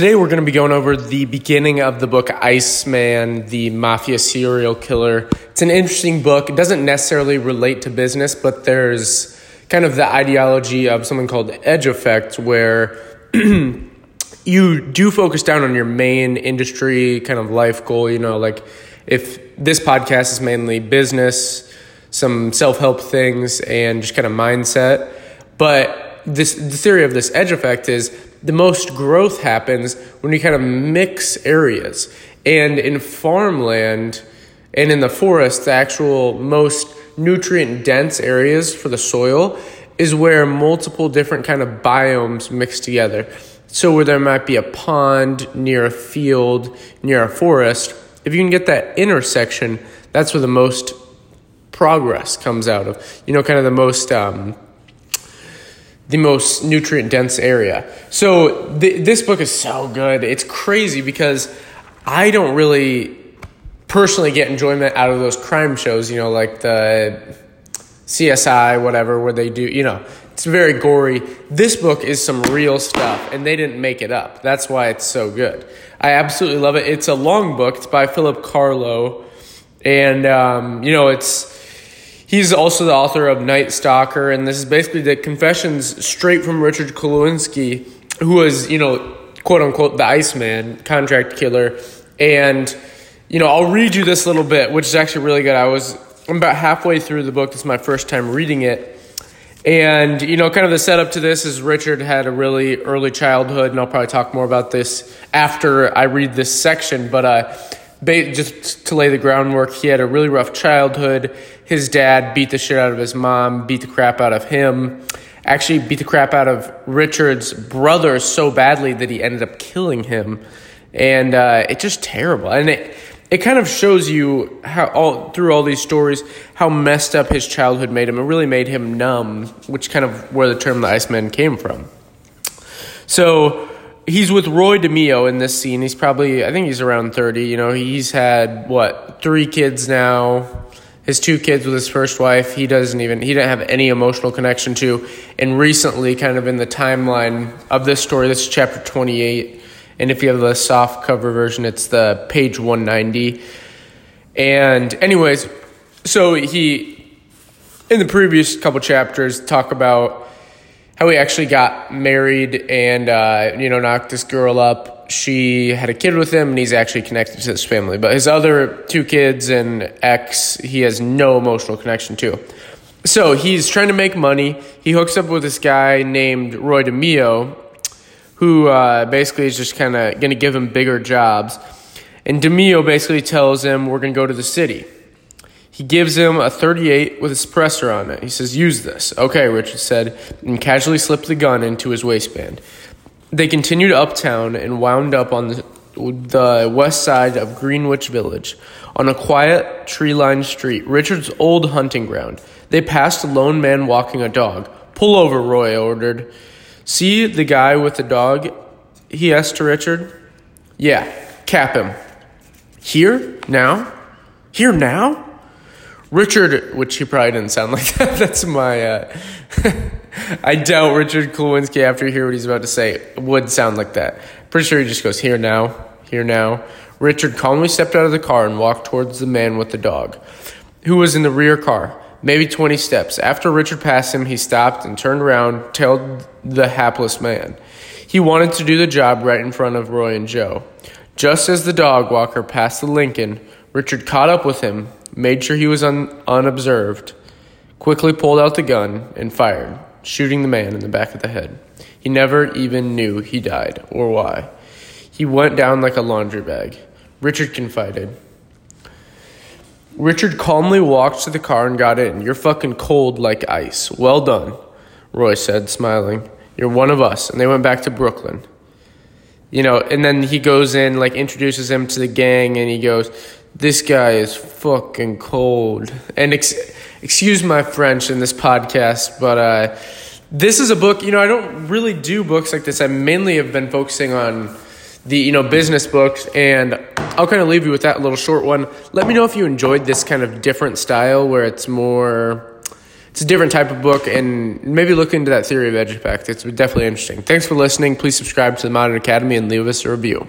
Today we're going to be going over the beginning of the book Iceman, the Mafia Serial Killer. It's an interesting book. It doesn't necessarily relate to business, but there's kind of the ideology of something called edge effect where you do focus down on your main industry kind of life goal, you know, like if this podcast is mainly business, some self-help things and just kind of mindset, but this the theory of this edge effect is the most growth happens when you kind of mix areas. And in farmland and in the forest, the actual most nutrient dense areas for the soil is where multiple different kind of biomes mix together. So where there might be a pond near a field, near a forest, if you can get that intersection, that's where the most progress comes out of. You know, kind of the most um, the most nutrient dense area. So th- this book is so good. It's crazy because I don't really personally get enjoyment out of those crime shows, you know, like the CSI, whatever, where they do, you know, it's very gory. This book is some real stuff, and they didn't make it up. That's why it's so good. I absolutely love it. It's a long book. It's by Philip Carlo, and um, you know, it's he's also the author of Night Stalker, and this is basically the confessions straight from Richard Kuklinski, who was, you know, quote unquote, the Iceman, contract killer, and you know, I'll read you this little bit, which is actually really good. I was I'm about halfway through the book. This is my first time reading it. And, you know, kind of the setup to this is Richard had a really early childhood, and I'll probably talk more about this after I read this section. But uh, just to lay the groundwork, he had a really rough childhood. His dad beat the shit out of his mom, beat the crap out of him, actually beat the crap out of Richard's brother so badly that he ended up killing him. And uh, it's just terrible. And it, it kind of shows you how all through all these stories how messed up his childhood made him. It really made him numb, which kind of where the term the Iceman came from. So he's with Roy DeMeo in this scene. He's probably I think he's around thirty. You know, he's had what three kids now. His two kids with his first wife, he doesn't even he didn't have any emotional connection to. And recently, kind of in the timeline of this story, this is chapter twenty eight and if you have the soft cover version, it's the page 190. And, anyways, so he, in the previous couple chapters, talk about how he actually got married and, uh, you know, knocked this girl up. She had a kid with him, and he's actually connected to this family. But his other two kids and ex, he has no emotional connection to. So he's trying to make money. He hooks up with this guy named Roy DeMeo, who uh, basically is just kind of going to give him bigger jobs. And DeMeo basically tells him, We're going to go to the city. He gives him a 38 with a suppressor on it. He says, Use this. Okay, Richard said, and casually slipped the gun into his waistband. They continued uptown and wound up on the, the west side of Greenwich Village. On a quiet, tree lined street, Richard's old hunting ground, they passed a lone man walking a dog. Pull over, Roy ordered. See the guy with the dog? He asked to Richard. Yeah, cap him. Here? Now? Here now? Richard, which he probably didn't sound like that. That's my. Uh, I doubt Richard Kuklinski, after you hear what he's about to say, would sound like that. Pretty sure he just goes, Here now, here now. Richard calmly stepped out of the car and walked towards the man with the dog, who was in the rear car maybe 20 steps. After Richard passed him, he stopped and turned around, tailed the hapless man. He wanted to do the job right in front of Roy and Joe. Just as the dog walker passed the Lincoln, Richard caught up with him, made sure he was un- unobserved, quickly pulled out the gun, and fired, shooting the man in the back of the head. He never even knew he died or why. He went down like a laundry bag. Richard confided. Richard calmly walked to the car and got in. You're fucking cold like ice. Well done, Roy said, smiling. You're one of us. And they went back to Brooklyn. You know, and then he goes in, like, introduces him to the gang, and he goes, This guy is fucking cold. And ex- excuse my French in this podcast, but uh, this is a book, you know, I don't really do books like this. I mainly have been focusing on the you know business books and I'll kind of leave you with that little short one. Let me know if you enjoyed this kind of different style where it's more it's a different type of book, and maybe look into that theory of edge effect. It's definitely interesting. Thanks for listening. Please subscribe to the Modern Academy and leave us a review.